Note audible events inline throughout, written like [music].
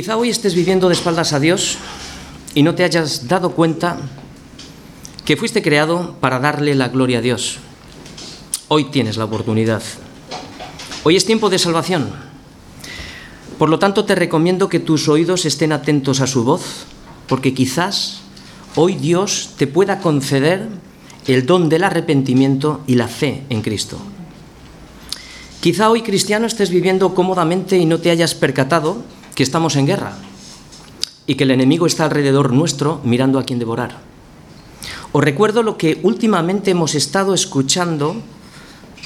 Quizá hoy estés viviendo de espaldas a Dios y no te hayas dado cuenta que fuiste creado para darle la gloria a Dios. Hoy tienes la oportunidad. Hoy es tiempo de salvación. Por lo tanto, te recomiendo que tus oídos estén atentos a su voz, porque quizás hoy Dios te pueda conceder el don del arrepentimiento y la fe en Cristo. Quizá hoy cristiano estés viviendo cómodamente y no te hayas percatado que estamos en guerra y que el enemigo está alrededor nuestro mirando a quién devorar. Os recuerdo lo que últimamente hemos estado escuchando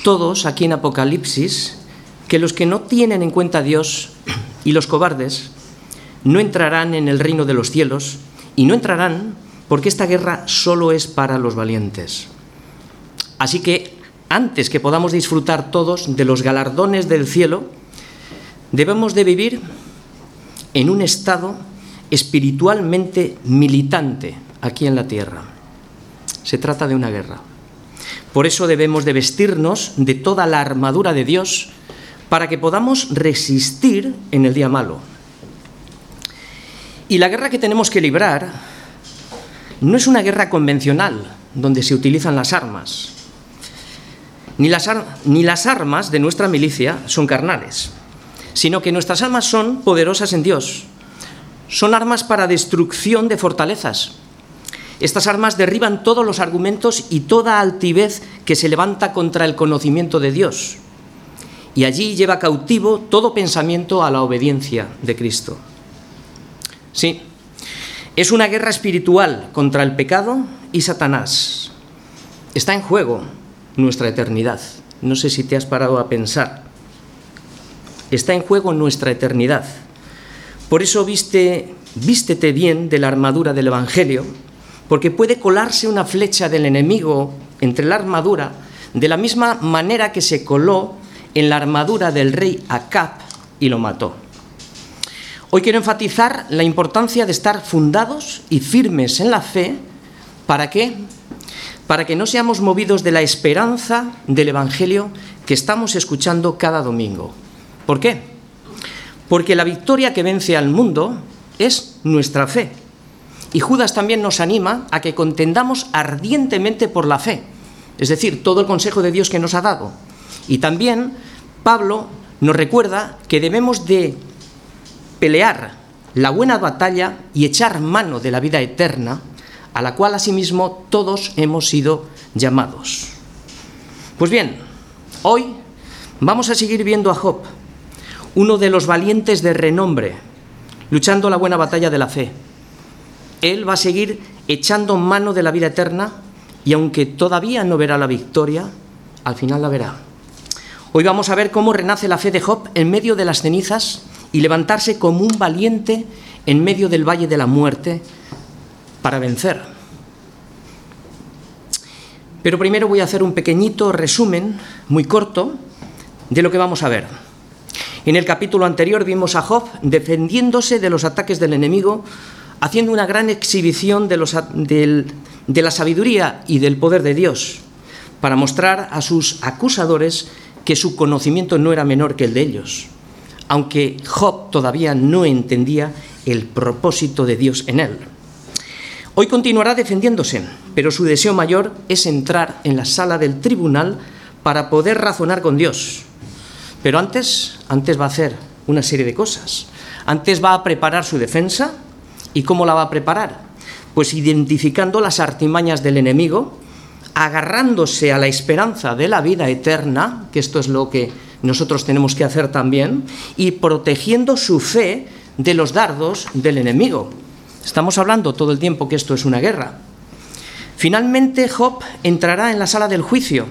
todos aquí en Apocalipsis, que los que no tienen en cuenta a Dios y los cobardes no entrarán en el reino de los cielos y no entrarán porque esta guerra solo es para los valientes. Así que antes que podamos disfrutar todos de los galardones del cielo, debemos de vivir en un estado espiritualmente militante aquí en la tierra. Se trata de una guerra. Por eso debemos de vestirnos de toda la armadura de Dios para que podamos resistir en el día malo. Y la guerra que tenemos que librar no es una guerra convencional donde se utilizan las armas. Ni las, ni las armas de nuestra milicia son carnales sino que nuestras armas son poderosas en Dios. Son armas para destrucción de fortalezas. Estas armas derriban todos los argumentos y toda altivez que se levanta contra el conocimiento de Dios. Y allí lleva cautivo todo pensamiento a la obediencia de Cristo. Sí, es una guerra espiritual contra el pecado y Satanás. Está en juego nuestra eternidad. No sé si te has parado a pensar está en juego nuestra eternidad. Por eso viste, vístete bien de la armadura del Evangelio, porque puede colarse una flecha del enemigo entre la armadura de la misma manera que se coló en la armadura del rey Acab y lo mató. Hoy quiero enfatizar la importancia de estar fundados y firmes en la fe. ¿Para qué? Para que no seamos movidos de la esperanza del Evangelio que estamos escuchando cada domingo. ¿Por qué? Porque la victoria que vence al mundo es nuestra fe. Y Judas también nos anima a que contendamos ardientemente por la fe, es decir, todo el consejo de Dios que nos ha dado. Y también Pablo nos recuerda que debemos de pelear la buena batalla y echar mano de la vida eterna, a la cual asimismo todos hemos sido llamados. Pues bien, hoy vamos a seguir viendo a Job uno de los valientes de renombre, luchando la buena batalla de la fe. Él va a seguir echando mano de la vida eterna y aunque todavía no verá la victoria, al final la verá. Hoy vamos a ver cómo renace la fe de Job en medio de las cenizas y levantarse como un valiente en medio del valle de la muerte para vencer. Pero primero voy a hacer un pequeñito resumen, muy corto, de lo que vamos a ver. En el capítulo anterior vimos a Job defendiéndose de los ataques del enemigo, haciendo una gran exhibición de, la sabiduría y del poder de Dios, para mostrar a sus acusadores que su conocimiento no era menor que el de ellos, aunque Job todavía no entendía el propósito de Dios en él. Hoy continuará defendiéndose, pero su deseo mayor es entrar en la sala del tribunal para poder razonar con Dios pero antes, antes va a hacer una serie de cosas. Antes va a preparar su defensa. ¿Y cómo la va a preparar? Pues identificando las artimañas del enemigo, agarrándose a la esperanza de la vida eterna, que esto es lo que nosotros tenemos que hacer también, y protegiendo su fe de los dardos del enemigo. Estamos hablando todo el tiempo que esto es una guerra. Finalmente Job entrará en la sala del juicio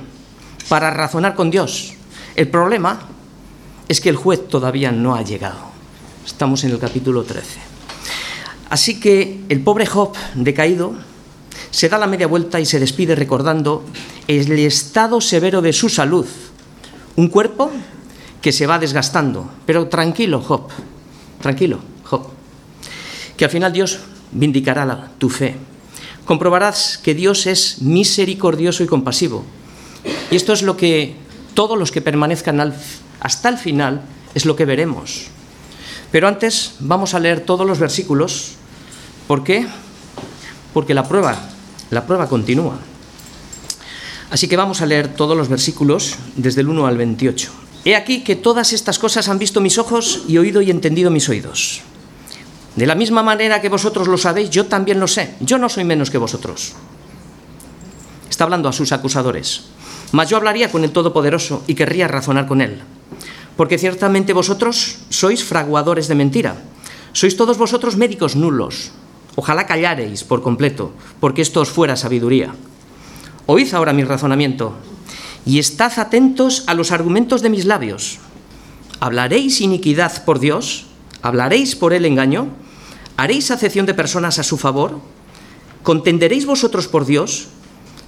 para razonar con Dios. El problema es que el juez todavía no ha llegado. Estamos en el capítulo 13. Así que el pobre Job, decaído, se da la media vuelta y se despide recordando el estado severo de su salud. Un cuerpo que se va desgastando. Pero tranquilo, Job, tranquilo, Job, que al final Dios vindicará tu fe. Comprobarás que Dios es misericordioso y compasivo. Y esto es lo que todos los que permanezcan al hasta el final es lo que veremos. Pero antes vamos a leer todos los versículos. ¿Por qué? Porque la prueba, la prueba continúa. Así que vamos a leer todos los versículos desde el 1 al 28. He aquí que todas estas cosas han visto mis ojos y oído y entendido mis oídos. De la misma manera que vosotros lo sabéis, yo también lo sé. Yo no soy menos que vosotros. Está hablando a sus acusadores. Mas yo hablaría con el Todopoderoso y querría razonar con él. Porque ciertamente vosotros sois fraguadores de mentira. Sois todos vosotros médicos nulos. Ojalá callareis por completo, porque esto os fuera sabiduría. Oíd ahora mi razonamiento y estad atentos a los argumentos de mis labios. ¿Hablaréis iniquidad por Dios? ¿Hablaréis por él engaño? ¿Haréis acepción de personas a su favor? ¿Contenderéis vosotros por Dios?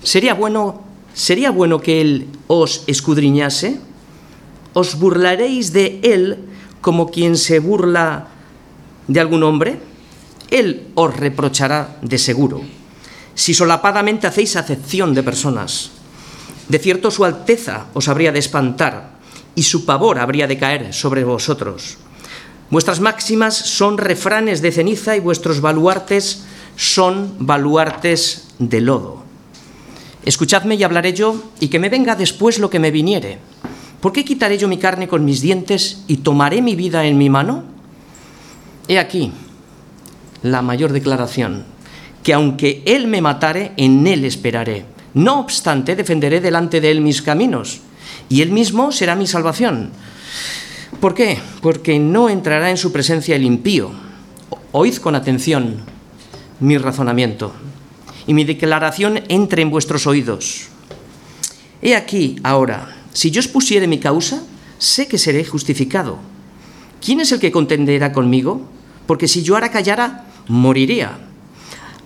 ¿Sería bueno, sería bueno que Él os escudriñase? ¿Os burlaréis de Él como quien se burla de algún hombre? Él os reprochará de seguro. Si solapadamente hacéis acepción de personas, de cierto su alteza os habría de espantar y su pavor habría de caer sobre vosotros. Vuestras máximas son refranes de ceniza y vuestros baluartes son baluartes de lodo. Escuchadme y hablaré yo, y que me venga después lo que me viniere. ¿Por qué quitaré yo mi carne con mis dientes y tomaré mi vida en mi mano? He aquí la mayor declaración, que aunque Él me matare, en Él esperaré. No obstante, defenderé delante de Él mis caminos, y Él mismo será mi salvación. ¿Por qué? Porque no entrará en su presencia el impío. Oíd con atención mi razonamiento y mi declaración entre en vuestros oídos. He aquí ahora, si yo expusiere mi causa, sé que seré justificado. ¿Quién es el que contenderá conmigo? Porque si yo ahora callara, moriría.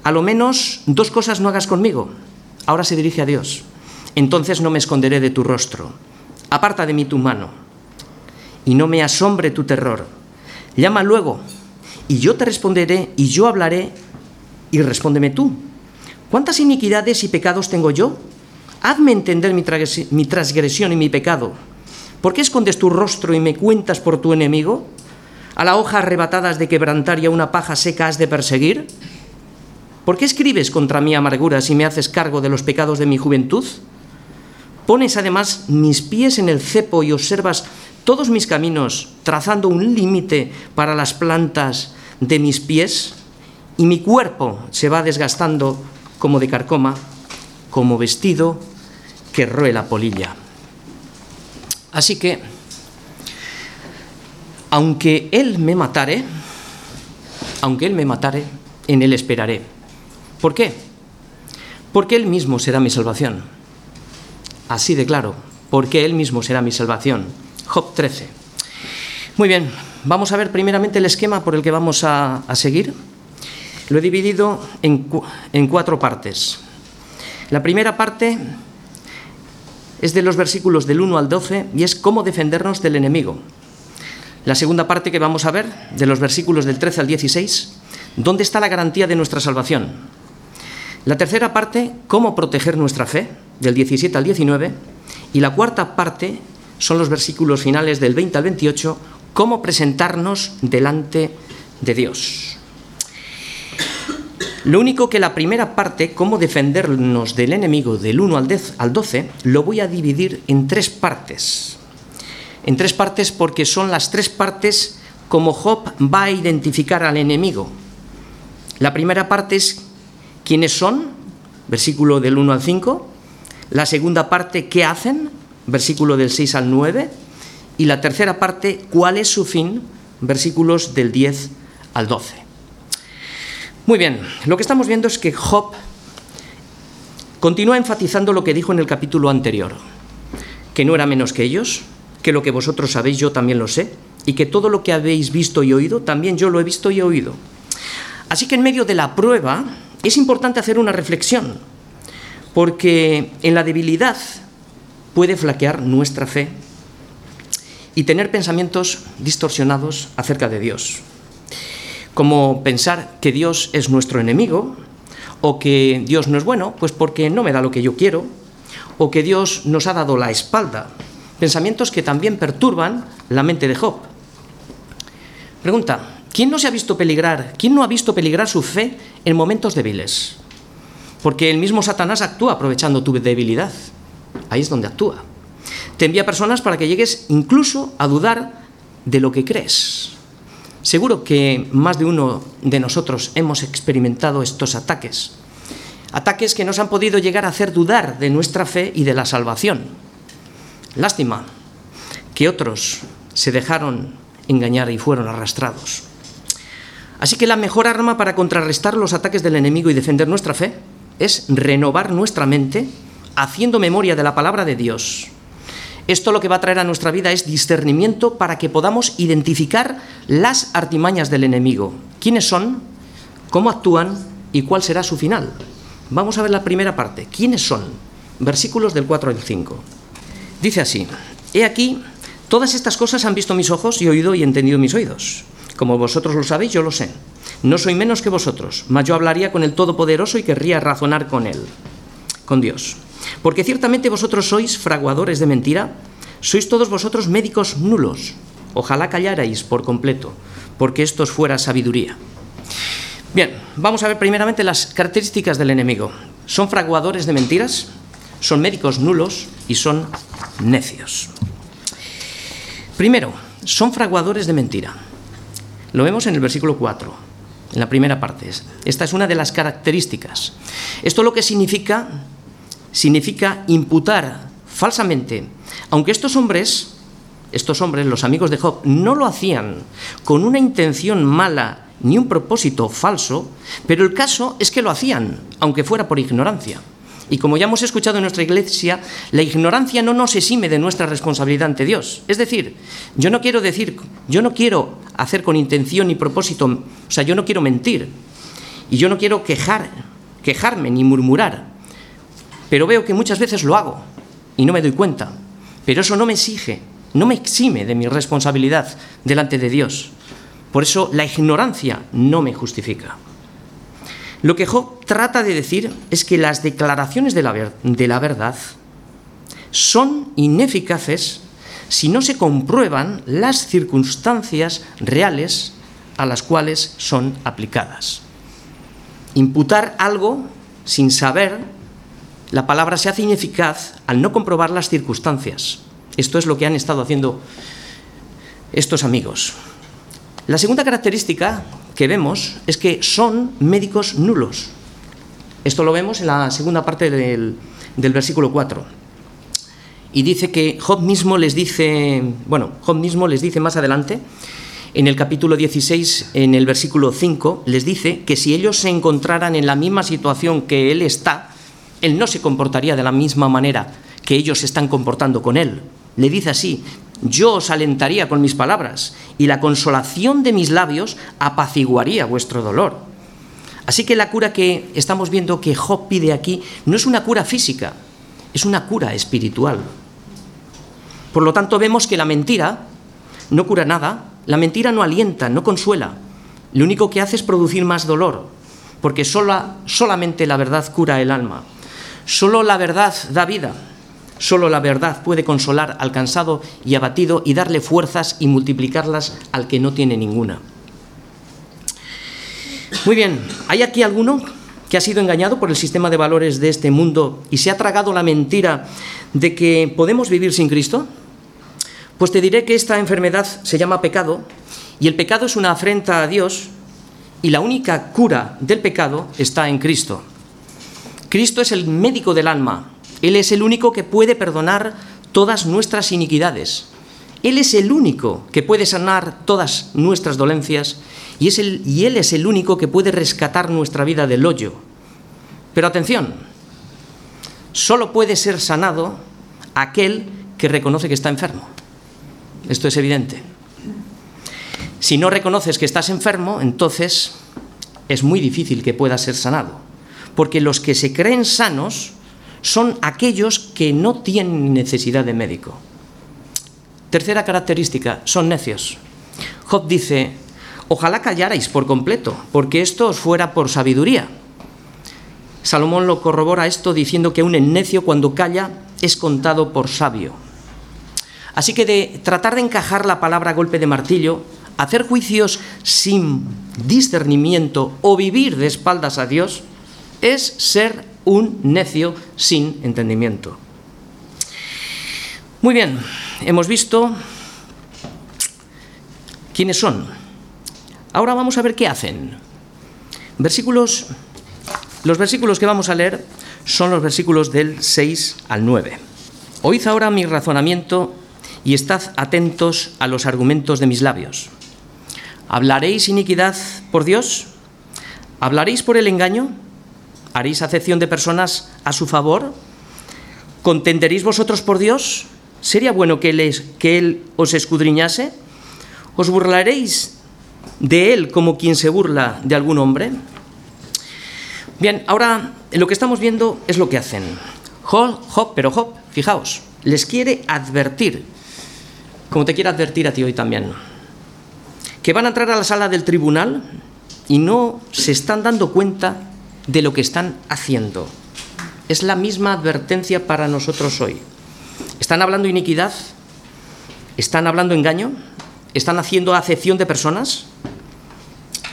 A lo menos dos cosas no hagas conmigo. Ahora se dirige a Dios. Entonces no me esconderé de tu rostro. Aparta de mí tu mano y no me asombre tu terror. Llama luego, y yo te responderé, y yo hablaré, y respóndeme tú. ¿Cuántas iniquidades y pecados tengo yo? Hazme entender mi, transgresión y mi pecado. ¿Por qué escondes tu rostro y me cuentas por tu enemigo? ¿A la hoja arrebatadas de quebrantar y a una paja seca has de perseguir? ¿Por qué escribes contra mí amarguras y me haces cargo de los pecados de mi juventud? Pones además mis pies en el cepo y observas todos mis caminos, trazando un límite para las plantas de mis pies, y mi cuerpo se va desgastando como de carcoma, como vestido que roe la polilla. Así que, aunque Él me matare, aunque Él me matare, en Él esperaré. ¿Por qué? Porque Él mismo será mi salvación. Así de claro, porque Él mismo será mi salvación. Job 13. Muy bien, vamos a ver primeramente el esquema por el que vamos a, seguir. Lo he dividido en, en cuatro partes. La primera parte es de los versículos del 1 al 12 y es cómo defendernos del enemigo. La segunda parte que vamos a ver, de los versículos del 13 al 16, dónde está la garantía de nuestra salvación. La tercera parte, cómo proteger nuestra fe, del 17 al 19. Y la cuarta parte, son los versículos finales del 20 al 28, cómo presentarnos delante de Dios. Lo único que la primera parte, cómo defendernos del enemigo del 1 al 12, lo voy a dividir en tres partes. En tres partes porque son las tres partes como Job va a identificar al enemigo. La primera parte es quiénes son, versículo del 1 al 5. La segunda parte, qué hacen, versículo del 6 al 9, y la tercera parte, cuál es su fin, versículos del 10 al 12. Muy bien, lo que estamos viendo es que Job continúa enfatizando lo que dijo en el capítulo anterior, que no era menos que ellos, que lo que vosotros sabéis yo también lo sé, y que todo lo que habéis visto y oído, también yo lo he visto y oído. Así que en medio de la prueba es importante hacer una reflexión, porque en la debilidad puede flaquear nuestra fe y tener pensamientos distorsionados acerca de Dios, como pensar que Dios es nuestro enemigo, o que Dios no es bueno, pues porque no me da lo que yo quiero, o que Dios nos ha dado la espalda, pensamientos que también perturban la mente de Job. Pregunta, ¿quién no se ha visto peligrar? ¿Quién no ha visto peligrar su fe en momentos débiles? Porque el mismo Satanás actúa aprovechando tu debilidad. Ahí es donde actúa. Te envía personas para que llegues incluso a dudar de lo que crees. Seguro que más de uno de nosotros hemos experimentado estos ataques. Ataques que nos han podido llegar a hacer dudar de nuestra fe y de la salvación. Lástima que otros se dejaron engañar y fueron arrastrados. Así que la mejor arma para contrarrestar los ataques del enemigo y defender nuestra fe es renovar nuestra mente haciendo memoria de la palabra de Dios. Esto lo que va a traer a nuestra vida es discernimiento para que podamos identificar las artimañas del enemigo. ¿Quiénes son? ¿Cómo actúan? ¿Y cuál será su final? Vamos a ver la primera parte. ¿Quiénes son? Versículos del 4 al 5. Dice así, He aquí, todas estas cosas han visto mis ojos y oído y entendido mis oídos. Como vosotros lo sabéis, yo lo sé. No soy menos que vosotros, mas yo hablaría con el Todopoderoso y querría razonar con él, con Dios. Porque ciertamente vosotros sois fraguadores de mentira, sois todos vosotros médicos nulos. Ojalá callarais por completo, porque esto fuera sabiduría. Bien, vamos a ver primeramente las características del enemigo. Son fraguadores de mentiras, son médicos nulos y son necios. Primero, son fraguadores de mentira. Lo vemos en el versículo 4, en la primera parte. Esta es una de las características. Esto lo que significa, significa imputar falsamente, aunque estos hombres, estos hombres, los amigos de Job, no lo hacían con una intención mala ni un propósito falso, pero el caso es que lo hacían, aunque fuera por ignorancia. Y como ya hemos escuchado en nuestra iglesia, la ignorancia no nos exime de nuestra responsabilidad ante Dios. Es decir, yo no quiero decir, yo no quiero hacer con intención ni propósito, o sea, yo no quiero mentir. Y yo no quiero quejar, quejarme ni murmurar. Pero veo que muchas veces lo hago y no me doy cuenta. Pero eso no me exige, no me exime de mi responsabilidad delante de Dios. Por eso la ignorancia no me justifica. Lo que Job trata de decir es que las declaraciones de la, de la verdad son ineficaces si no se comprueban las circunstancias reales a las cuales son aplicadas. Imputar algo sin saber, la palabra se hace ineficaz al no comprobar las circunstancias. Esto es lo que han estado haciendo estos amigos. La segunda característica que vemos es que son médicos nulos. Esto lo vemos en la segunda parte del, versículo 4. Y dice que Job mismo les dice, bueno, Job mismo les dice más adelante, en el capítulo 16, en el versículo 5, les dice que si ellos se encontraran en la misma situación que él está, él no se comportaría de la misma manera que ellos se están comportando con él. Le dice así, yo os alentaría con mis palabras, y la consolación de mis labios apaciguaría vuestro dolor. Así que la cura que estamos viendo que Job pide aquí no es una cura física, es una cura espiritual. Por lo tanto, vemos que la mentira no cura nada, la mentira no alienta, no consuela, lo único que hace es producir más dolor, porque sola, solamente la verdad cura el alma, solo la verdad da vida. Solo la verdad puede consolar al cansado y abatido y darle fuerzas y multiplicarlas al que no tiene ninguna. Muy bien, ¿hay aquí alguno que ha sido engañado por el sistema de valores de este mundo y se ha tragado la mentira de que podemos vivir sin Cristo? Pues te diré que esta enfermedad se llama pecado y el pecado es una afrenta a Dios y la única cura del pecado está en Cristo. Cristo es el médico del alma, él es el único que puede perdonar todas nuestras iniquidades. Él es el único que puede sanar todas nuestras dolencias y, es y Él es el único que puede rescatar nuestra vida del hoyo. Pero atención, solo puede ser sanado aquel que reconoce que está enfermo. Esto es evidente. Si no reconoces que estás enfermo, entonces es muy difícil que puedas ser sanado. Porque los que se creen sanos son aquellos que no tienen necesidad de médico. Tercera característica, son necios. Job dice, ojalá callarais por completo, porque esto os fuera por sabiduría. Salomón lo corrobora esto diciendo que un necio cuando calla es contado por sabio. Así que de tratar de encajar la palabra golpe de martillo hacer juicios sin discernimiento o vivir de espaldas a Dios es ser un necio sin entendimiento. Muy bien, hemos visto quiénes son. Ahora vamos a ver qué hacen. Versículos, los versículos que vamos a leer son los versículos del 6 al 9. Oíd ahora mi razonamiento y estad atentos a los argumentos de mis labios. ¿Hablaréis iniquidad por Dios? ¿Hablaréis por el engaño? ¿Haréis acepción de personas a su favor? ¿Contenderéis vosotros por Dios? ¿Sería bueno que él, que él os escudriñase? ¿Os burlaréis de Él como quien se burla de algún hombre? Bien, ahora lo que estamos viendo es lo que hacen. Job, pero Job, fijaos, les quiere advertir, como te quiere advertir a ti hoy también, que van a entrar a la sala del tribunal y no se están dando cuenta de lo que están haciendo. Es la misma advertencia para nosotros hoy. ¿Están hablando iniquidad? ¿Están hablando engaño? ¿Están haciendo acepción de personas?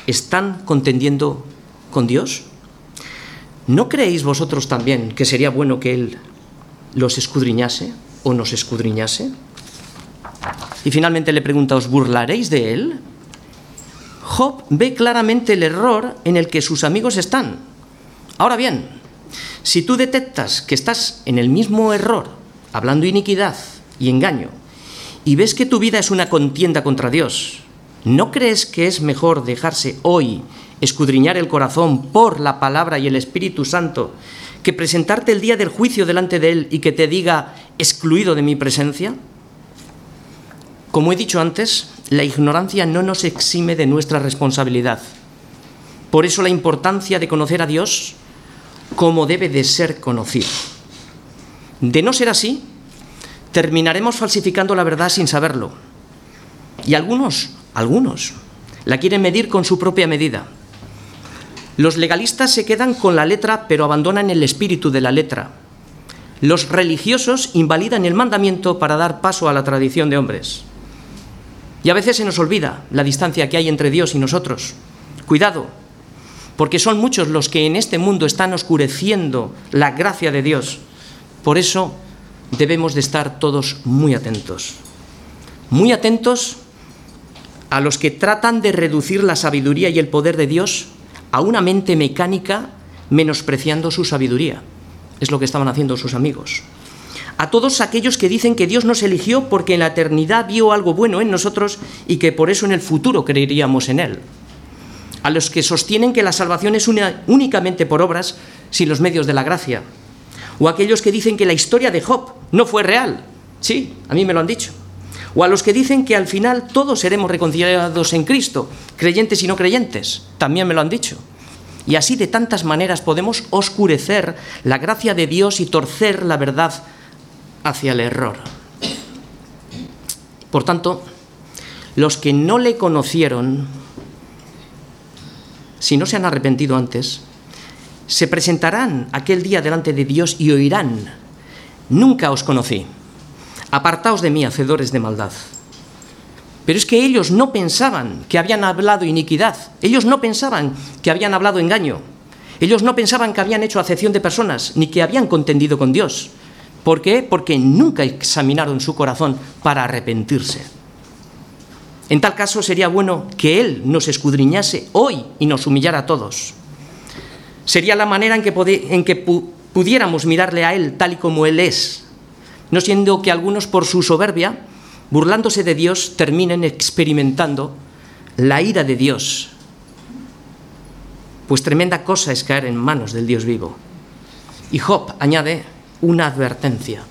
¿Están contendiendo con Dios? ¿No creéis vosotros también que sería bueno que Él los escudriñase o nos escudriñase? Y finalmente le pregunta, ¿os burlaréis de Él? Job ve claramente el error en el que sus amigos están. Ahora bien, si tú detectas que estás en el mismo error, hablando iniquidad y engaño, y ves que tu vida es una contienda contra Dios, ¿no crees que es mejor dejarse hoy escudriñar el corazón por la palabra y el Espíritu Santo que presentarte el día del juicio delante de Él y que te diga excluido de mi presencia? Como he dicho antes, la ignorancia no nos exime de nuestra responsabilidad. Por eso la importancia de conocer a Dios como debe de ser conocido. De no ser así, terminaremos falsificando la verdad sin saberlo. Y algunos, algunos, la quieren medir con su propia medida. Los legalistas se quedan con la letra pero abandonan el espíritu de la letra. Los religiosos invalidan el mandamiento para dar paso a la tradición de hombres. Y a veces se nos olvida la distancia que hay entre Dios y nosotros. Cuidado, porque son muchos los que en este mundo están oscureciendo la gracia de Dios. Por eso debemos de estar todos muy atentos. Muy atentos a los que tratan de reducir la sabiduría y el poder de Dios a una mente mecánica menospreciando su sabiduría. Es lo que estaban haciendo sus amigos. A todos aquellos que dicen que Dios nos eligió porque en la eternidad vio algo bueno en nosotros y que por eso en el futuro creeríamos en Él. A los que sostienen que la salvación es únicamente por obras sin los medios de la gracia o aquellos que dicen que la historia de Job no fue real. Sí, a mí me lo han dicho. O a los que dicen que al final todos seremos reconciliados en Cristo, creyentes y no creyentes. También me lo han dicho. Y así de tantas maneras podemos oscurecer la gracia de Dios y torcer la verdad hacia el error. Por tanto, los que no le conocieron, si no se han arrepentido antes, se presentarán aquel día delante de Dios y oirán, nunca os conocí, apartaos de mí, hacedores de maldad. Pero es que ellos no pensaban que habían hablado iniquidad, ellos no pensaban que habían hablado engaño, ellos no pensaban que habían hecho acepción de personas, ni que habían contendido con Dios. ¿Por qué? Porque nunca examinaron su corazón para arrepentirse. En tal caso sería bueno que Él nos escudriñase hoy y nos humillara a todos. Sería la manera en que, pudiéramos mirarle a Él tal y como Él es, no siendo que algunos por su soberbia, burlándose de Dios, terminen experimentando la ira de Dios. Pues tremenda cosa es caer en manos del Dios vivo. Y Job añade una advertencia.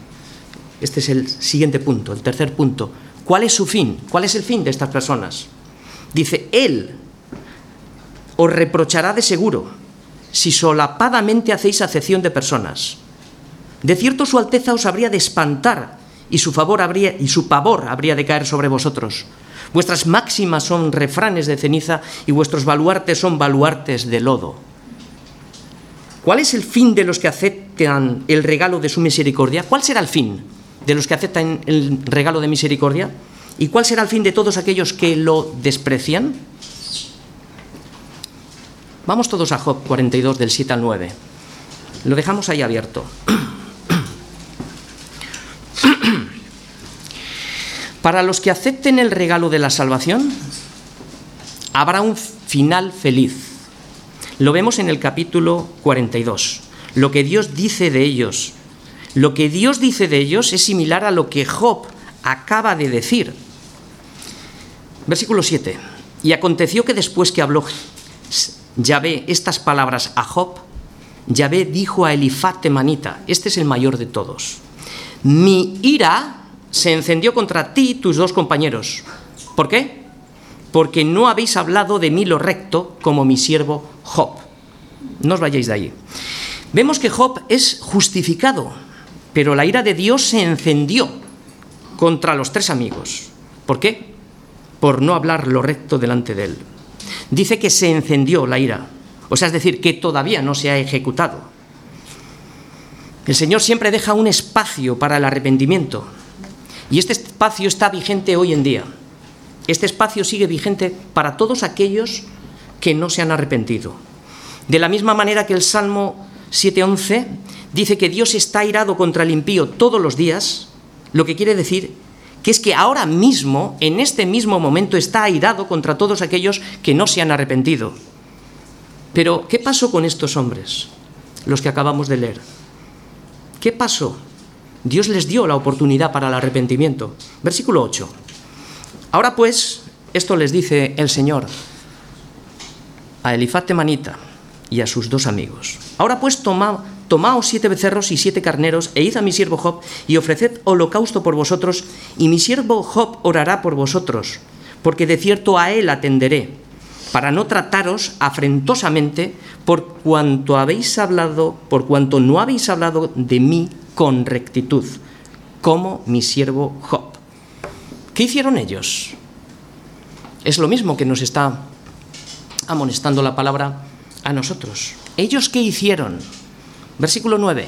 Este es el siguiente punto, el tercer punto. ¿Cuál es su fin? ¿Cuál es el fin de estas personas? Dice, Él os reprochará de seguro si solapadamente hacéis acepción de personas. De cierto su alteza os habría de espantar y su favor habría y su pavor habría de caer sobre vosotros. Vuestras máximas son refranes de ceniza y vuestros baluartes son baluartes de lodo. ¿Cuál es el fin de los que aceptan el regalo de su misericordia? ¿Cuál será el fin de los que aceptan el regalo de misericordia? ¿Y cuál será el fin de todos aquellos que lo desprecian? Vamos todos a Job 42 del 7 al 9. Lo dejamos ahí abierto. [coughs] Para los que acepten el regalo de la salvación, habrá un final feliz. Lo vemos en el capítulo 42. Lo que Dios dice de ellos. Lo que Dios dice de ellos es similar a lo que Job acaba de decir. Versículo 7. Y aconteció que después que habló Yahvé estas palabras a Job, Yahvé dijo a Elifat temanita, este es el mayor de todos, mi ira se encendió contra ti y tus dos compañeros. ¿Por qué? Porque no habéis hablado de mí lo recto como mi siervo Job. No os vayáis de allí. Vemos que Job es justificado, pero la ira de Dios se encendió contra los tres amigos. ¿Por qué? Por no hablar lo recto delante de él. Dice que se encendió la ira, o sea, es decir, que todavía no se ha ejecutado. El Señor siempre deja un espacio para el arrepentimiento, y este espacio está vigente hoy en día. Este espacio sigue vigente para todos aquellos que no se han arrepentido. De la misma manera que el Salmo 7.11 dice que Dios está airado contra el impío todos los días, lo que quiere decir que es que ahora mismo, en este mismo momento, está airado contra todos aquellos que no se han arrepentido. Pero, ¿qué pasó con estos hombres, los que acabamos de leer? ¿Qué pasó? Dios les dio la oportunidad para el arrepentimiento. Versículo 8. Ahora pues, esto les dice el Señor a Elifate Manita y a sus dos amigos. Ahora pues tomaos siete becerros y siete carneros e id a mi siervo Job y ofreced holocausto por vosotros y mi siervo Job orará por vosotros, porque de cierto a él atenderé, para no trataros afrentosamente por cuanto habéis hablado, por cuanto no habéis hablado de mí con rectitud, como mi siervo Job. ¿Qué hicieron ellos? Es lo mismo que nos está amonestando la palabra a nosotros. ¿Ellos qué hicieron? Versículo 9.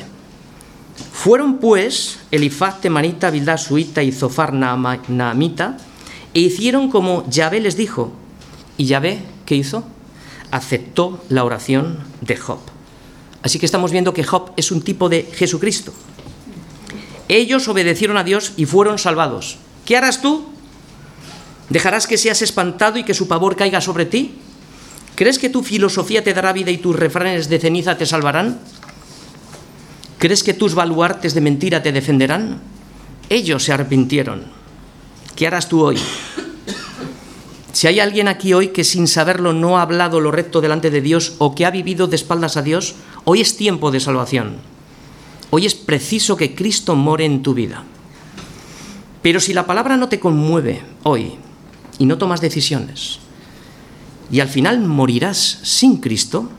Fueron pues Elifaz, Temanita, Bildad, Suita y Zofar, Naamita, e hicieron como Yahvé les dijo. ¿Y Yahvé qué hizo? Aceptó la oración de Job. Así que estamos viendo que Job es un tipo de Jesucristo. Ellos obedecieron a Dios y fueron salvados. ¿Qué harás tú? ¿Dejarás que seas espantado y que su pavor caiga sobre ti? ¿Crees que tu filosofía te dará vida y tus refranes de ceniza te salvarán? ¿Crees que tus baluartes de mentira te defenderán? Ellos se arrepintieron. ¿Qué harás tú hoy? Si hay alguien aquí hoy que sin saberlo no ha hablado lo recto delante de Dios o que ha vivido de espaldas a Dios, hoy es tiempo de salvación. Hoy es preciso que Cristo more en tu vida. Pero si la palabra no te conmueve hoy y no tomas decisiones, y al final morirás sin Cristo,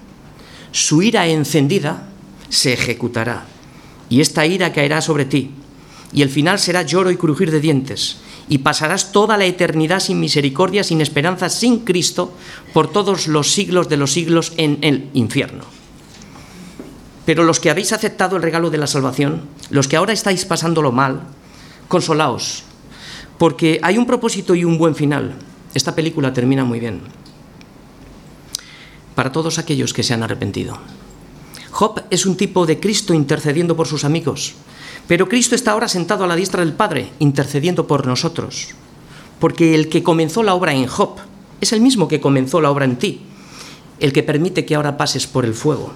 su ira encendida se ejecutará. Y esta ira caerá sobre ti. Y el final será lloro y crujir de dientes. Y pasarás toda la eternidad sin misericordia, sin esperanza, sin Cristo, por todos los siglos de los siglos en el infierno. Pero los que habéis aceptado el regalo de la salvación, los que ahora estáis pasándolo mal, consolaos, porque hay un propósito y un buen final. Esta película termina muy bien. Para todos aquellos que se han arrepentido. Job es un tipo de Cristo intercediendo por sus amigos, pero Cristo está ahora sentado a la diestra del Padre, intercediendo por nosotros. Porque el que comenzó la obra en Job es el mismo que comenzó la obra en ti, el que permite que ahora pases por el fuego.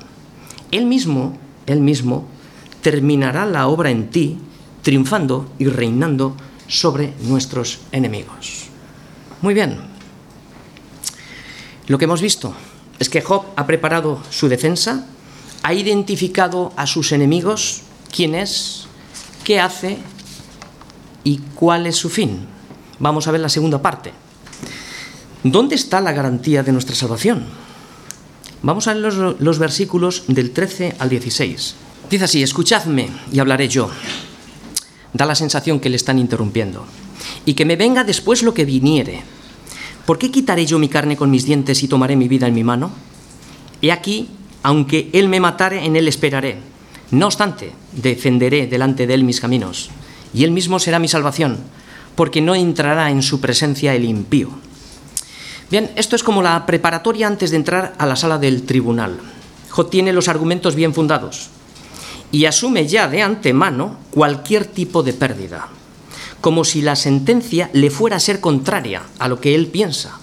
Él mismo, Él mismo, terminará la obra en ti, triunfando y reinando sobre nuestros enemigos. Muy bien. Lo que hemos visto es que Job ha preparado su defensa, ha identificado a sus enemigos, quién es, qué hace y cuál es su fin. Vamos a ver la segunda parte. ¿Dónde está la garantía de nuestra salvación? Vamos a leer los, versículos del 13 al 16. Dice así, escuchadme y hablaré yo. Da la sensación que le están interrumpiendo. Y que me venga después lo que viniere. ¿Por qué quitaré yo mi carne con mis dientes y tomaré mi vida en mi mano? He aquí, aunque él me matare, en él esperaré. No obstante, defenderé delante de él mis caminos, y él mismo será mi salvación, porque no entrará en su presencia el impío. Bien, esto es como la preparatoria antes de entrar a la sala del tribunal. Job tiene los argumentos bien fundados y asume ya de antemano cualquier tipo de pérdida, como si la sentencia le fuera a ser contraria a lo que él piensa.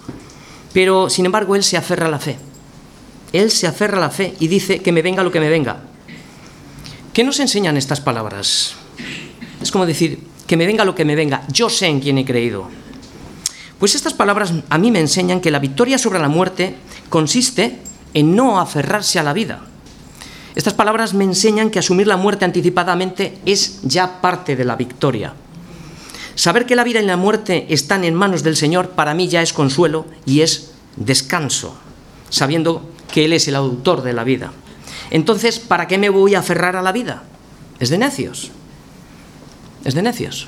Pero, sin embargo, él se aferra a la fe. Él se aferra a la fe y dice que me venga lo que me venga. ¿Qué nos enseñan estas palabras? Es como decir, que me venga lo que me venga, yo sé en quién he creído. Pues estas palabras a mí me enseñan que la victoria sobre la muerte consiste en no aferrarse a la vida. Estas palabras me enseñan que asumir la muerte anticipadamente es ya parte de la victoria. Saber que la vida y la muerte están en manos del Señor para mí ya es consuelo y es descanso, sabiendo que Él es el autor de la vida. Entonces, ¿para qué me voy a aferrar a la vida? Es de necios. Es de necios.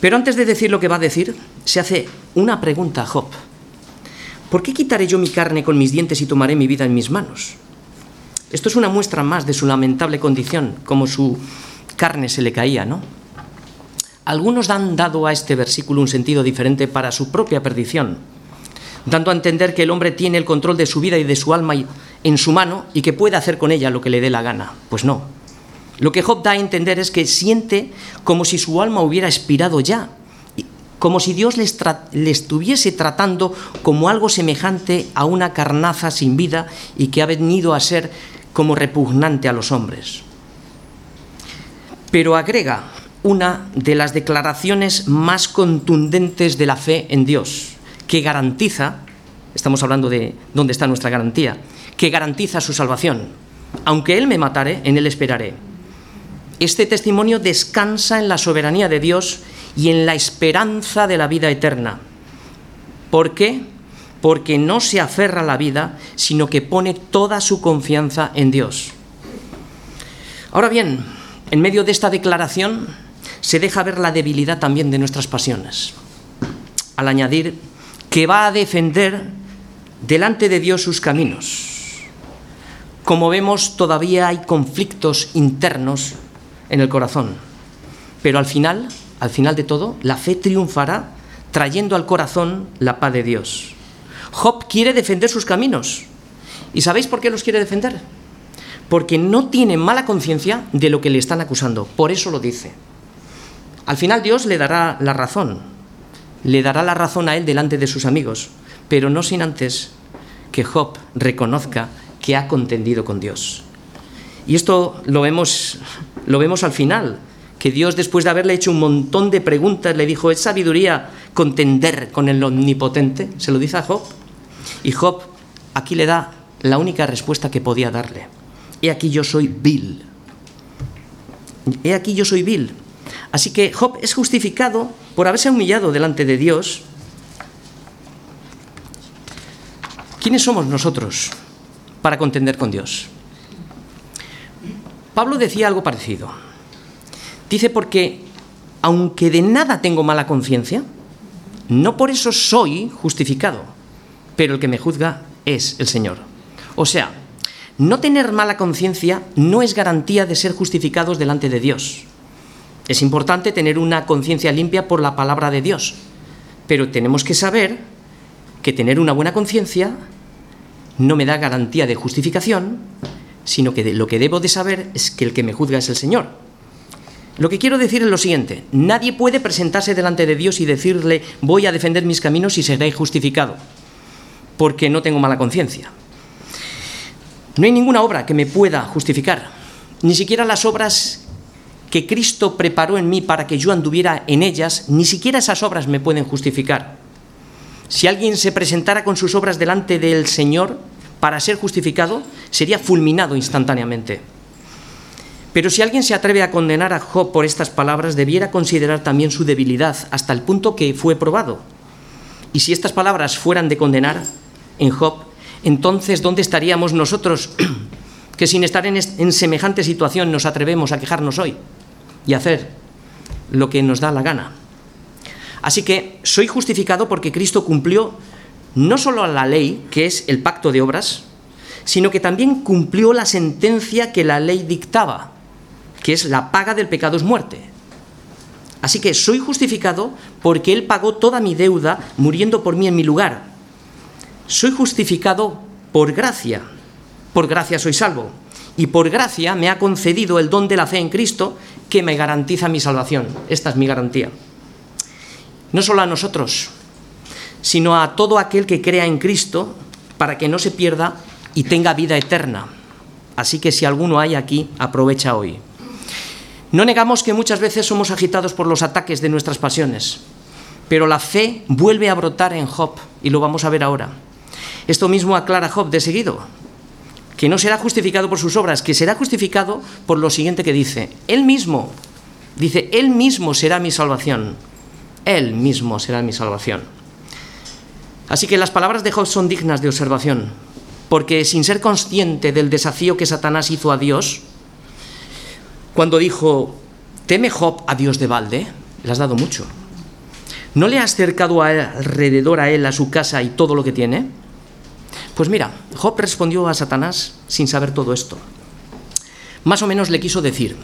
Pero antes de decir lo que va a decir, se hace una pregunta a Job. ¿Por qué quitaré yo mi carne con mis dientes y tomaré mi vida en mis manos? Esto es una muestra más de su lamentable condición, como su carne se le caía, ¿no? Algunos han dado a este versículo un sentido diferente para su propia perdición, dando a entender que el hombre tiene el control de su vida y de su alma en su mano y que puede hacer con ella lo que le dé la gana. Pues no. Lo que Job da a entender es que siente como si su alma hubiera expirado ya, como si Dios le, estuviese tratando como algo semejante a una carnaza sin vida y que ha venido a ser como repugnante a los hombres. Pero agrega una de las declaraciones más contundentes de la fe en Dios, que garantiza, estamos hablando de dónde está nuestra garantía, que garantiza su salvación. Aunque Él me matare, en Él esperaré. Este testimonio descansa en la soberanía de Dios y en la esperanza de la vida eterna. ¿Por qué? Porque no se aferra a la vida, sino que pone toda su confianza en Dios. Ahora bien, en medio de esta declaración se deja ver la debilidad también de nuestras pasiones, al añadir que va a defender delante de Dios sus caminos. Como vemos, todavía hay conflictos internos en el corazón, pero al final al final de todo, la fe triunfará trayendo al corazón la paz de Dios. Job quiere defender sus caminos. ¿Y sabéis por qué los quiere defender? Porque no tiene mala conciencia de lo que le están acusando. Por eso lo dice. Al final Dios le dará la razón. Le dará la razón a él delante de sus amigos. Pero no sin antes que Job reconozca que ha contendido con Dios. Y esto lo vemos, lo vemos al final, que Dios después de haberle hecho un montón de preguntas le dijo, ¿es sabiduría contender con el omnipotente? Se lo dice a Job. Y Job aquí le da la única respuesta que podía darle. He aquí yo soy vil. He aquí yo soy vil. Así que Job es justificado por haberse humillado delante de Dios. ¿Quiénes somos nosotros para contender con Dios? Pablo decía algo parecido. Dice porque, aunque de nada tengo mala conciencia, no por eso soy justificado, pero el que me juzga es el Señor. O sea, no tener mala conciencia no es garantía de ser justificados delante de Dios. Es importante tener una conciencia limpia por la palabra de Dios, pero tenemos que saber que tener una buena conciencia no me da garantía de justificación, sino que lo que debo de saber es que el que me juzga es el Señor. Lo que quiero decir es lo siguiente, nadie puede presentarse delante de Dios y decirle voy a defender mis caminos y seré justificado, porque no tengo mala conciencia. No hay ninguna obra que me pueda justificar, ni siquiera las obras que Cristo preparó en mí para que yo anduviera en ellas, ni siquiera esas obras me pueden justificar. Si alguien se presentara con sus obras delante del Señor para ser justificado, sería fulminado instantáneamente. Pero si alguien se atreve a condenar a Job por estas palabras, debiera considerar también su debilidad hasta el punto que fue probado. Y si estas palabras fueran de condenar en Job, entonces ¿dónde estaríamos nosotros [clears throat] que sin estar en, semejante situación nos atrevemos a quejarnos hoy y hacer lo que nos da la gana? Así que soy justificado porque Cristo cumplió no solo la ley, que es el pacto de obras, sino que también cumplió la sentencia que la ley dictaba que es la paga del pecado es muerte. Así que soy justificado porque Él pagó toda mi deuda muriendo por mí en mi lugar. Soy justificado por gracia. Por gracia soy salvo. Y por gracia me ha concedido el don de la fe en Cristo que me garantiza mi salvación. Esta es mi garantía. No solo a nosotros, sino a todo aquel que crea en Cristo para que no se pierda y tenga vida eterna. Así que si alguno hay aquí, aprovecha hoy. No negamos que muchas veces somos agitados por los ataques de nuestras pasiones, pero la fe vuelve a brotar en Job, y lo vamos a ver ahora. Esto mismo aclara Job de seguido, que no será justificado por sus obras, que será justificado por lo siguiente que dice, Él mismo, dice, Él mismo será mi salvación, Él mismo será mi salvación. Así que las palabras de Job son dignas de observación, porque sin ser consciente del desafío que Satanás hizo a Dios, cuando dijo, ¿teme Job a Dios de balde? Le has dado mucho. ¿No le has cercado alrededor a él, a su casa y todo lo que tiene? Pues mira, Job respondió a Satanás sin saber todo esto. Más o menos le quiso decir,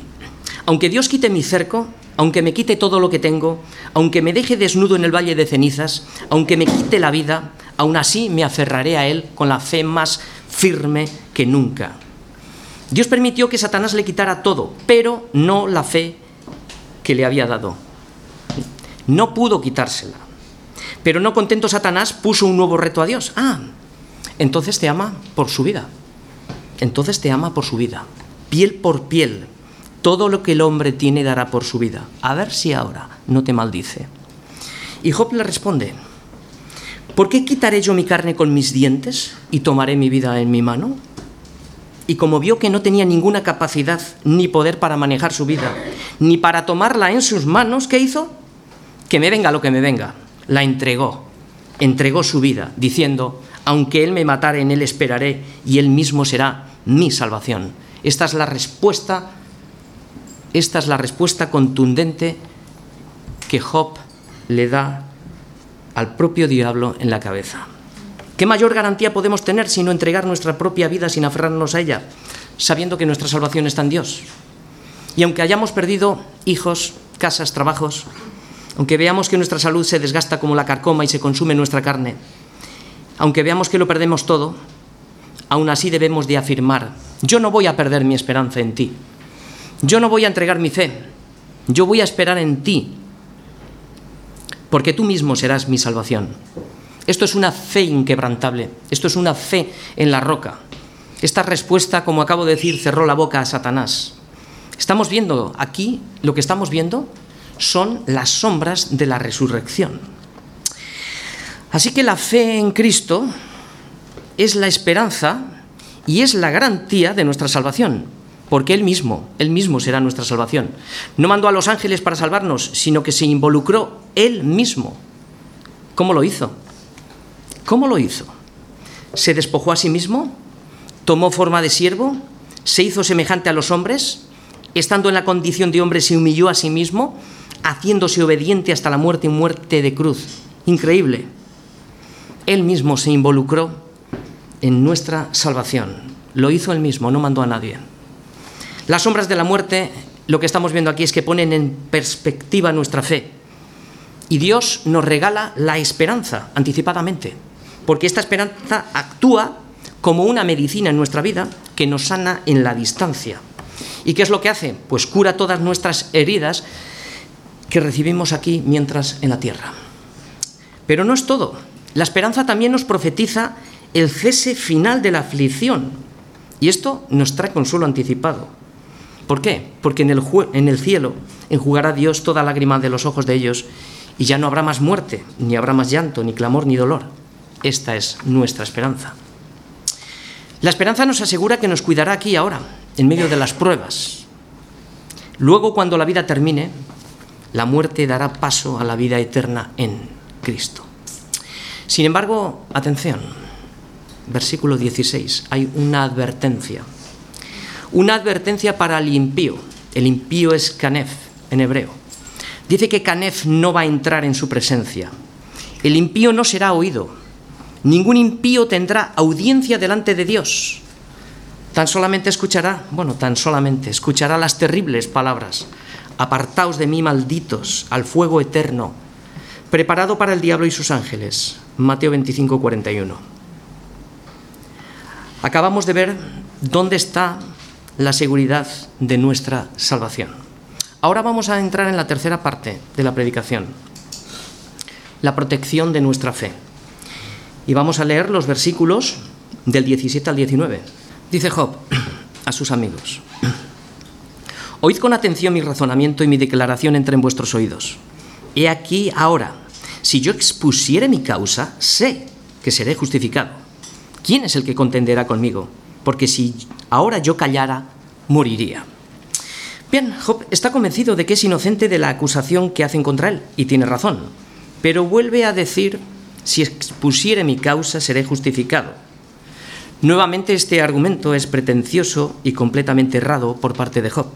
aunque Dios quite mi cerco, aunque me quite todo lo que tengo, aunque me deje desnudo en el valle de cenizas, aunque me quite la vida, aún así me aferraré a Él con la fe más firme que nunca. Dios permitió que Satanás le quitara todo, pero no la fe que le había dado. No pudo quitársela. Pero no contento Satanás puso un nuevo reto a Dios. Ah, entonces te ama por su vida. Entonces te ama por su vida. Piel por piel. Todo lo que el hombre tiene dará por su vida. A ver si ahora no te maldice. Y Job le responde, ¿por qué quitaré yo mi carne con mis dientes y tomaré mi vida en mi mano? y como vio que no tenía ninguna capacidad ni poder para manejar su vida, ni para tomarla en sus manos, ¿qué hizo? Que me venga lo que me venga. La entregó, entregó su vida, diciendo, aunque Él me matare, en Él esperaré y Él mismo será mi salvación. Esta es la respuesta, esta es la respuesta contundente que Job le da al propio diablo en la cabeza. ¿Qué mayor garantía podemos tener sino entregar nuestra propia vida sin aferrarnos a ella, sabiendo que nuestra salvación está en Dios? Y aunque hayamos perdido hijos, casas, trabajos, aunque veamos que nuestra salud se desgasta como la carcoma y se consume nuestra carne, aunque veamos que lo perdemos todo, aún así debemos de afirmar, yo no voy a perder mi esperanza en ti, yo no voy a entregar mi fe, yo voy a esperar en ti, porque tú mismo serás mi salvación. Esto es una fe inquebrantable, esto es una fe en la roca. Esta respuesta, como acabo de decir, cerró la boca a Satanás. Estamos viendo aquí, lo que estamos viendo son las sombras de la resurrección. Así que la fe en Cristo es la esperanza y es la garantía de nuestra salvación, porque Él mismo, Él mismo será nuestra salvación. No mandó a los ángeles para salvarnos, sino que se involucró Él mismo. ¿Cómo lo hizo? ¿Cómo lo hizo? ¿Se despojó a sí mismo? ¿Tomó forma de siervo? ¿Se hizo semejante a los hombres? Estando en la condición de hombre se humilló a sí mismo, haciéndose obediente hasta la muerte y muerte de cruz. Increíble. Él mismo se involucró en nuestra salvación. Lo hizo él mismo, no mandó a nadie. Las sombras de la muerte, lo que estamos viendo aquí es que ponen en perspectiva nuestra fe. Y Dios nos regala la esperanza anticipadamente porque esta esperanza actúa como una medicina en nuestra vida que nos sana en la distancia. ¿Y qué es lo que hace? Pues cura todas nuestras heridas que recibimos aquí mientras en la tierra. Pero no es todo. La esperanza también nos profetiza el cese final de la aflicción. Y esto nos trae consuelo anticipado. ¿Por qué? Porque en el, en el cielo enjugará Dios toda lágrima de los ojos de ellos y ya no habrá más muerte, ni habrá más llanto, ni clamor, ni dolor esta es nuestra esperanza. La esperanza nos asegura que nos cuidará aquí ahora, en medio de las pruebas. Luego, cuando la vida termine, la muerte dará paso a la vida eterna en Cristo. Sin embargo, atención, versículo 16, hay una advertencia. Una advertencia para el impío. El impío es Canef en hebreo. Dice que Canef no va a entrar en su presencia. El impío no será oído, Ningún impío tendrá audiencia delante de Dios. Tan solamente escuchará, bueno, tan solamente escuchará las terribles palabras. Apartaos de mí, malditos, al fuego eterno, preparado para el diablo y sus ángeles. Mateo 25, 41. Acabamos de ver dónde está la seguridad de nuestra salvación. Ahora vamos a entrar en la tercera parte de la predicación, la protección de nuestra fe. Y vamos a leer los versículos del 17 al 19. Dice Job a sus amigos, Oíd con atención mi razonamiento y mi declaración entre en vuestros oídos. He aquí ahora, si yo expusiere mi causa, sé que seré justificado. ¿Quién es el que contenderá conmigo? Porque si ahora yo callara, moriría. Bien, Job está convencido de que es inocente de la acusación que hacen contra él, y tiene razón, pero vuelve a decir, si expusiere mi causa, seré justificado. Nuevamente este argumento es pretencioso y completamente errado por parte de Job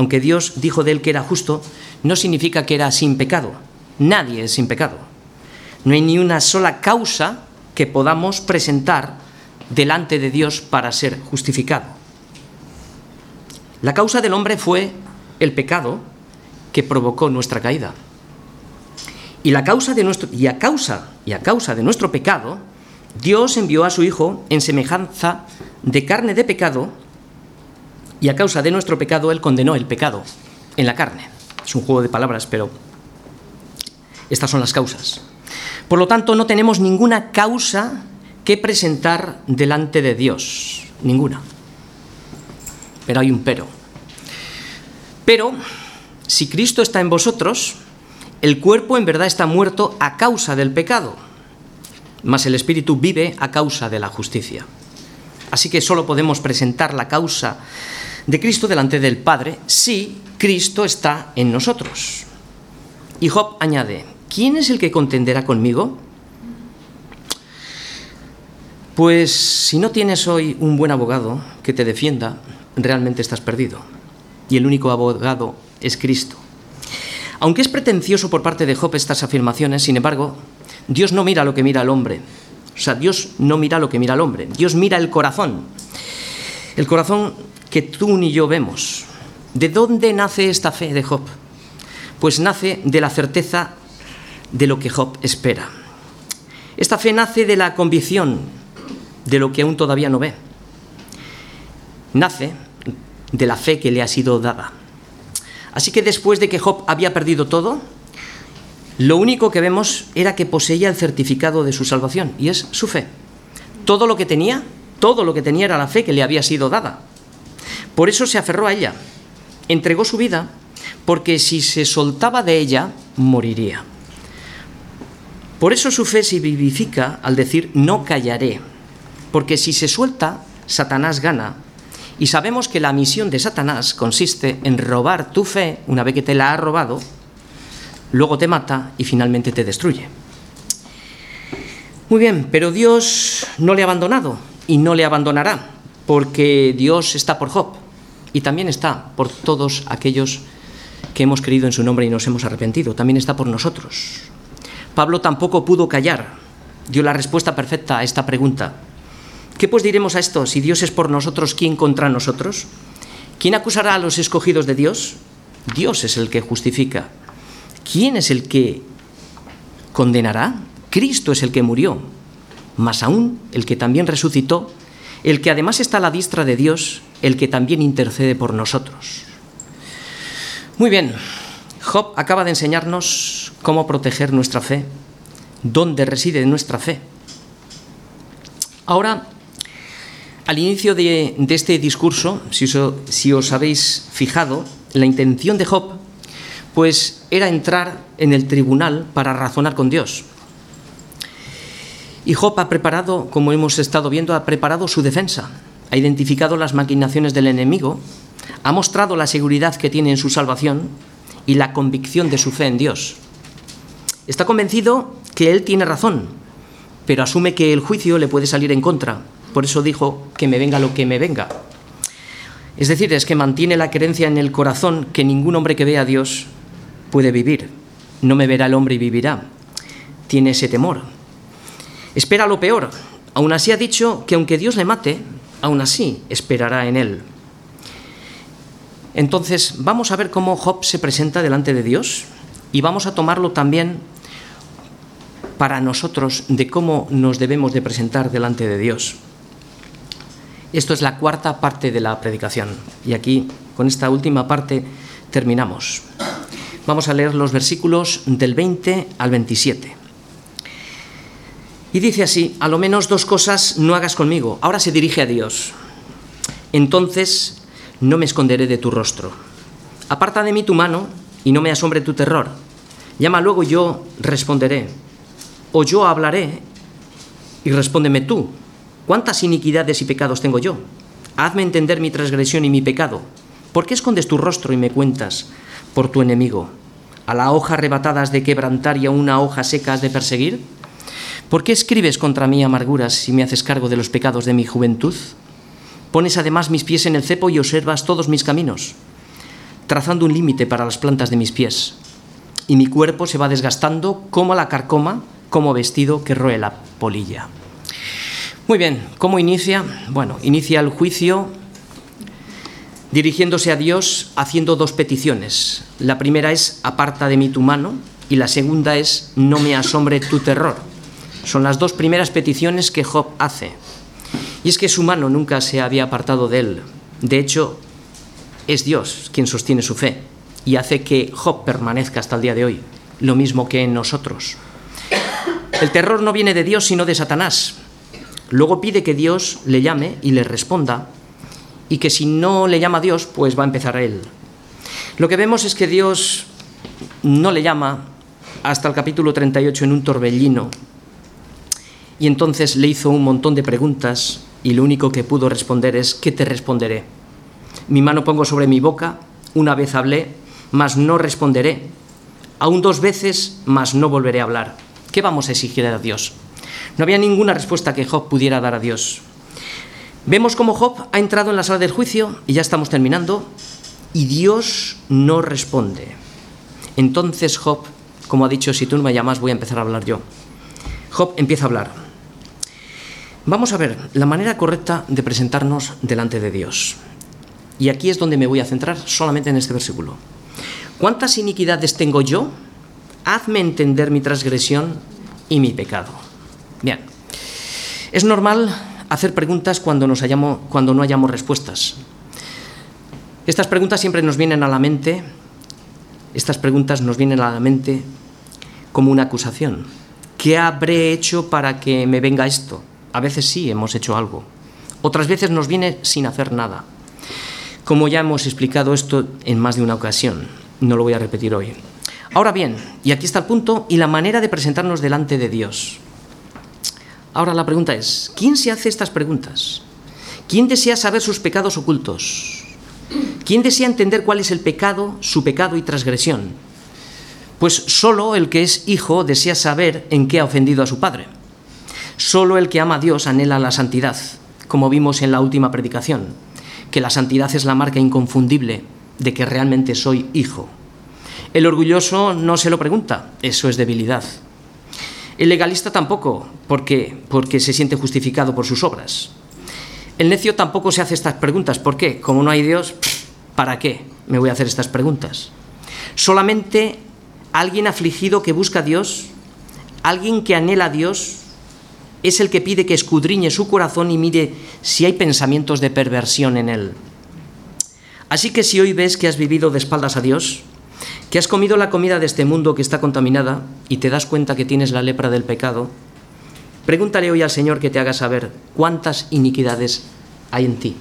aunque Dios dijo de él que era justo, no significa que era sin pecado. Nadie es sin pecado. No hay ni una sola causa que podamos presentar delante de Dios para ser justificado. La causa del hombre fue el pecado que provocó nuestra caída. Y, la causa de nuestro, y, a causa, y a causa de nuestro pecado, Dios envió a su Hijo en semejanza de carne de pecado y a causa de nuestro pecado Él condenó el pecado en la carne. Es un juego de palabras, pero estas son las causas. Por lo tanto, no tenemos ninguna causa que presentar delante de Dios. Ninguna. Pero hay un pero. Pero, si Cristo está en vosotros, el cuerpo en verdad está muerto a causa del pecado, mas el espíritu vive a causa de la justicia. Así que solo podemos presentar la causa de Cristo delante del Padre si Cristo está en nosotros. Y Job añade, ¿quién es el que contenderá conmigo? Pues si no tienes hoy un buen abogado que te defienda, realmente estás perdido. Y el único abogado es Cristo. Aunque es pretencioso por parte de Job estas afirmaciones, sin embargo, Dios no mira lo que mira el hombre. O sea, Dios no mira lo que mira el hombre. Dios mira el corazón. El corazón que tú ni yo vemos. ¿De dónde nace esta fe de Job? Pues nace de la certeza de lo que Job espera. Esta fe nace de la convicción de lo que aún todavía no ve. Nace de la fe que le ha sido dada. Así que después de que Job había perdido todo, lo único que vemos era que poseía el certificado de su salvación, y es su fe. Todo lo que tenía, todo lo que tenía era la fe que le había sido dada. Por eso se aferró a ella, entregó su vida, porque si se soltaba de ella, moriría. Por eso su fe se vivifica al decir no callaré, porque si se suelta, Satanás gana. Y sabemos que la misión de Satanás consiste en robar tu fe una vez que te la ha robado, luego te mata y finalmente te destruye. Muy bien, pero Dios no le ha abandonado y no le abandonará porque Dios está por Job y también está por todos aquellos que hemos creído en su nombre y nos hemos arrepentido, también está por nosotros. Pablo tampoco pudo callar, dio la respuesta perfecta a esta pregunta. ¿Qué pues diremos a esto? Si Dios es por nosotros, ¿quién contra nosotros? ¿Quién acusará a los escogidos de Dios? Dios es el que justifica. ¿Quién es el que condenará? Cristo es el que murió, más aún el que también resucitó el que además está a la diestra de Dios, el que también intercede por nosotros. Muy bien, Job acaba de enseñarnos cómo proteger nuestra fe, dónde reside nuestra fe. Ahora, al inicio de, este discurso, si si os habéis fijado, la intención de Job pues era entrar en el tribunal para razonar con Dios. Y Job ha preparado, como hemos estado viendo, ha preparado su defensa, ha identificado las maquinaciones del enemigo, ha mostrado la seguridad que tiene en su salvación y la convicción de su fe en Dios. Está convencido que él tiene razón, pero asume que el juicio le puede salir en contra. Por eso dijo que me venga lo que me venga. Es decir, es que mantiene la creencia en el corazón que ningún hombre que vea a Dios puede vivir. No me verá el hombre y vivirá. Tiene ese temor. Espera lo peor. Aún así ha dicho que aunque Dios le mate, aún así esperará en él. Entonces, vamos a ver cómo Job se presenta delante de Dios y vamos a tomarlo también para nosotros de cómo nos debemos de presentar delante de Dios. Esto es la cuarta parte de la predicación y aquí con esta última parte terminamos. Vamos a leer los versículos del 20 al 27. Y dice así, a lo menos dos cosas no hagas conmigo. Ahora se dirige a Dios. Entonces no me esconderé de tu rostro. Aparta de mí tu mano y no me asombre tu terror. Llama luego yo responderé. O yo hablaré y respóndeme tú. ¿Cuántas iniquidades y pecados tengo yo? Hazme entender mi transgresión y mi pecado. ¿Por qué escondes tu rostro y me cuentas por tu enemigo? ¿A la hoja arrebatada has de quebrantar y a una hoja seca has de perseguir? ¿Por qué escribes contra mí amarguras si me haces cargo de los pecados de mi juventud? Pones además mis pies en el cepo y observas todos mis caminos, trazando un límite para las plantas de mis pies. Y mi cuerpo se va desgastando como la carcoma, como vestido que roe la polilla. Muy bien, ¿cómo inicia? Bueno, inicia el juicio dirigiéndose a Dios haciendo dos peticiones. La primera es, aparta de mí tu mano, y la segunda es, no me asombre tu terror. Son las dos primeras peticiones que Job hace. Y es que su mano nunca se había apartado de él. De hecho, es Dios quien sostiene su fe y hace que Job permanezca hasta el día de hoy, lo mismo que en nosotros. El terror no viene de Dios sino de Satanás. Luego pide que Dios le llame y le responda y que si no le llama a Dios, pues va a empezar a él. Lo que vemos es que Dios no le llama hasta el capítulo 38 en un torbellino y entonces le hizo un montón de preguntas y lo único que pudo responder es, ¿qué te responderé? Mi mano pongo sobre mi boca, una vez hablé, mas no responderé. Aún dos veces, mas no volveré a hablar. ¿Qué vamos a exigir a Dios? No había ninguna respuesta que Job pudiera dar a Dios. Vemos cómo Job ha entrado en la sala del juicio, y ya estamos terminando, y Dios no responde. Entonces Job, como ha dicho, si tú no me llamas voy a empezar a hablar yo. Job empieza a hablar. Vamos a ver la manera correcta de presentarnos delante de Dios. Y aquí es donde me voy a centrar solamente en este versículo. ¿Cuántas iniquidades tengo yo? Hazme entender mi transgresión y mi pecado. Bien, es normal hacer preguntas cuando, no hayamos respuestas. Estas preguntas siempre nos vienen a la mente, estas preguntas nos vienen a la mente como una acusación. ¿Qué habré hecho para que me venga esto? A veces sí hemos hecho algo. Otras veces nos viene sin hacer nada. Como ya hemos explicado esto en más de una ocasión, no lo voy a repetir hoy. Ahora bien, y aquí está el punto y la manera de presentarnos delante de Dios. Ahora la pregunta es, ¿quién se hace estas preguntas? ¿Quién desea saber sus pecados ocultos? ¿Quién desea entender cuál es el pecado, su pecado y transgresión? Pues solo el que es hijo desea saber en qué ha ofendido a su padre. Solo el que ama a Dios anhela la santidad, como vimos en la última predicación, que la santidad es la marca inconfundible de que realmente soy hijo. El orgulloso no se lo pregunta, eso es debilidad. El legalista tampoco, porque, porque se siente justificado por sus obras. El necio tampoco se hace estas preguntas, ¿por qué? Como no hay Dios, ¿para qué me voy a hacer estas preguntas? Solamente alguien afligido que busca a Dios, alguien que anhela a Dios, es el que pide que escudriñe su corazón y mire si hay pensamientos de perversión en él. Así que si hoy ves que has vivido de espaldas a Dios, que has comido la comida de este mundo que está contaminada y te das cuenta que tienes la lepra del pecado, pregúntale hoy al Señor que te haga saber cuántas iniquidades hay en ti.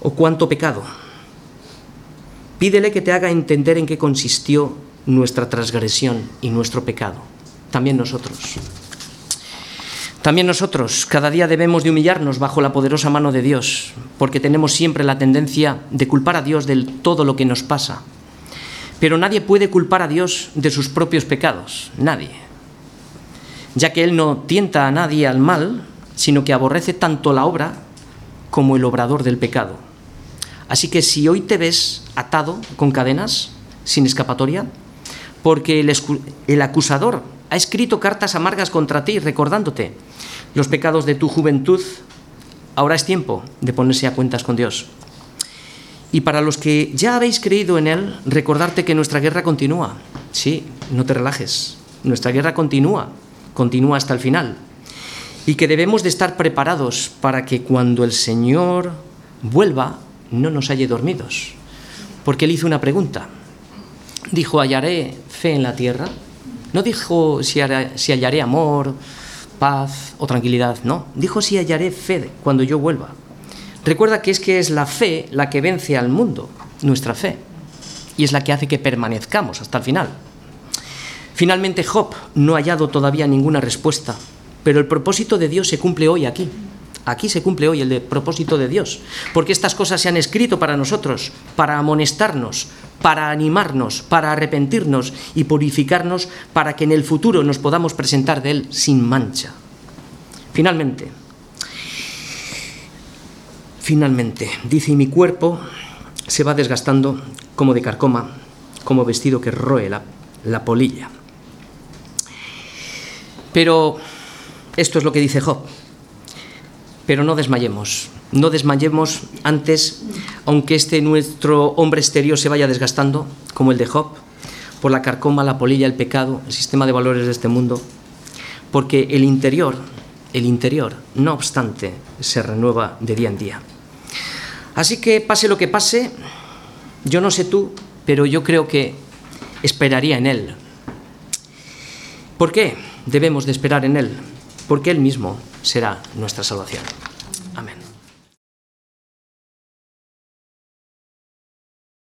O cuánto pecado. Pídele que te haga entender en qué consistió nuestra transgresión y nuestro pecado también nosotros. También nosotros cada día debemos de humillarnos bajo la poderosa mano de Dios, porque tenemos siempre la tendencia de culpar a Dios de todo lo que nos pasa. Pero nadie puede culpar a Dios de sus propios pecados, nadie, ya que Él no tienta a nadie al mal, sino que aborrece tanto la obra como el obrador del pecado. Así que si hoy te ves atado con cadenas, sin escapatoria, porque el, el acusador ha escrito cartas amargas contra ti, recordándote los pecados de tu juventud ahora es tiempo de ponerse a cuentas con Dios. Y para los que ya habéis creído en Él, recordarte que nuestra guerra continúa. Sí, no te relajes. Nuestra guerra continúa, continúa hasta el final. Y que debemos de estar preparados para que cuando el Señor vuelva, no nos halle dormidos. Porque Él hizo una pregunta. Dijo, ¿hallaré fe en la tierra? No dijo si, hallaré amor, paz o tranquilidad, no. Dijo si hallaré fe cuando yo vuelva. Recuerda que es que es la fe la que vence al mundo, nuestra fe, y es la que hace que permanezcamos hasta el final. Finalmente Job no ha hallado todavía ninguna respuesta, pero el propósito de Dios se cumple hoy aquí. Aquí se cumple hoy el propósito de Dios, porque estas cosas se han escrito para nosotros, para amonestarnos, para animarnos, para arrepentirnos y purificarnos, para que en el futuro nos podamos presentar de Él sin mancha. Finalmente, finalmente, dice, y mi cuerpo se va desgastando como de carcoma, como vestido que roe la, la polilla. Pero esto es lo que dice Job. Pero no desmayemos, no desmayemos antes, aunque este nuestro hombre exterior se vaya desgastando, como el de Job, por la carcoma, la polilla, el pecado, el sistema de valores de este mundo, porque el interior, el interior, no obstante, se renueva de día en día. Así que pase lo que pase, yo no sé tú, pero yo creo que esperaría en Él. ¿Por qué debemos de esperar en Él? Porque Él mismo será nuestra salvación.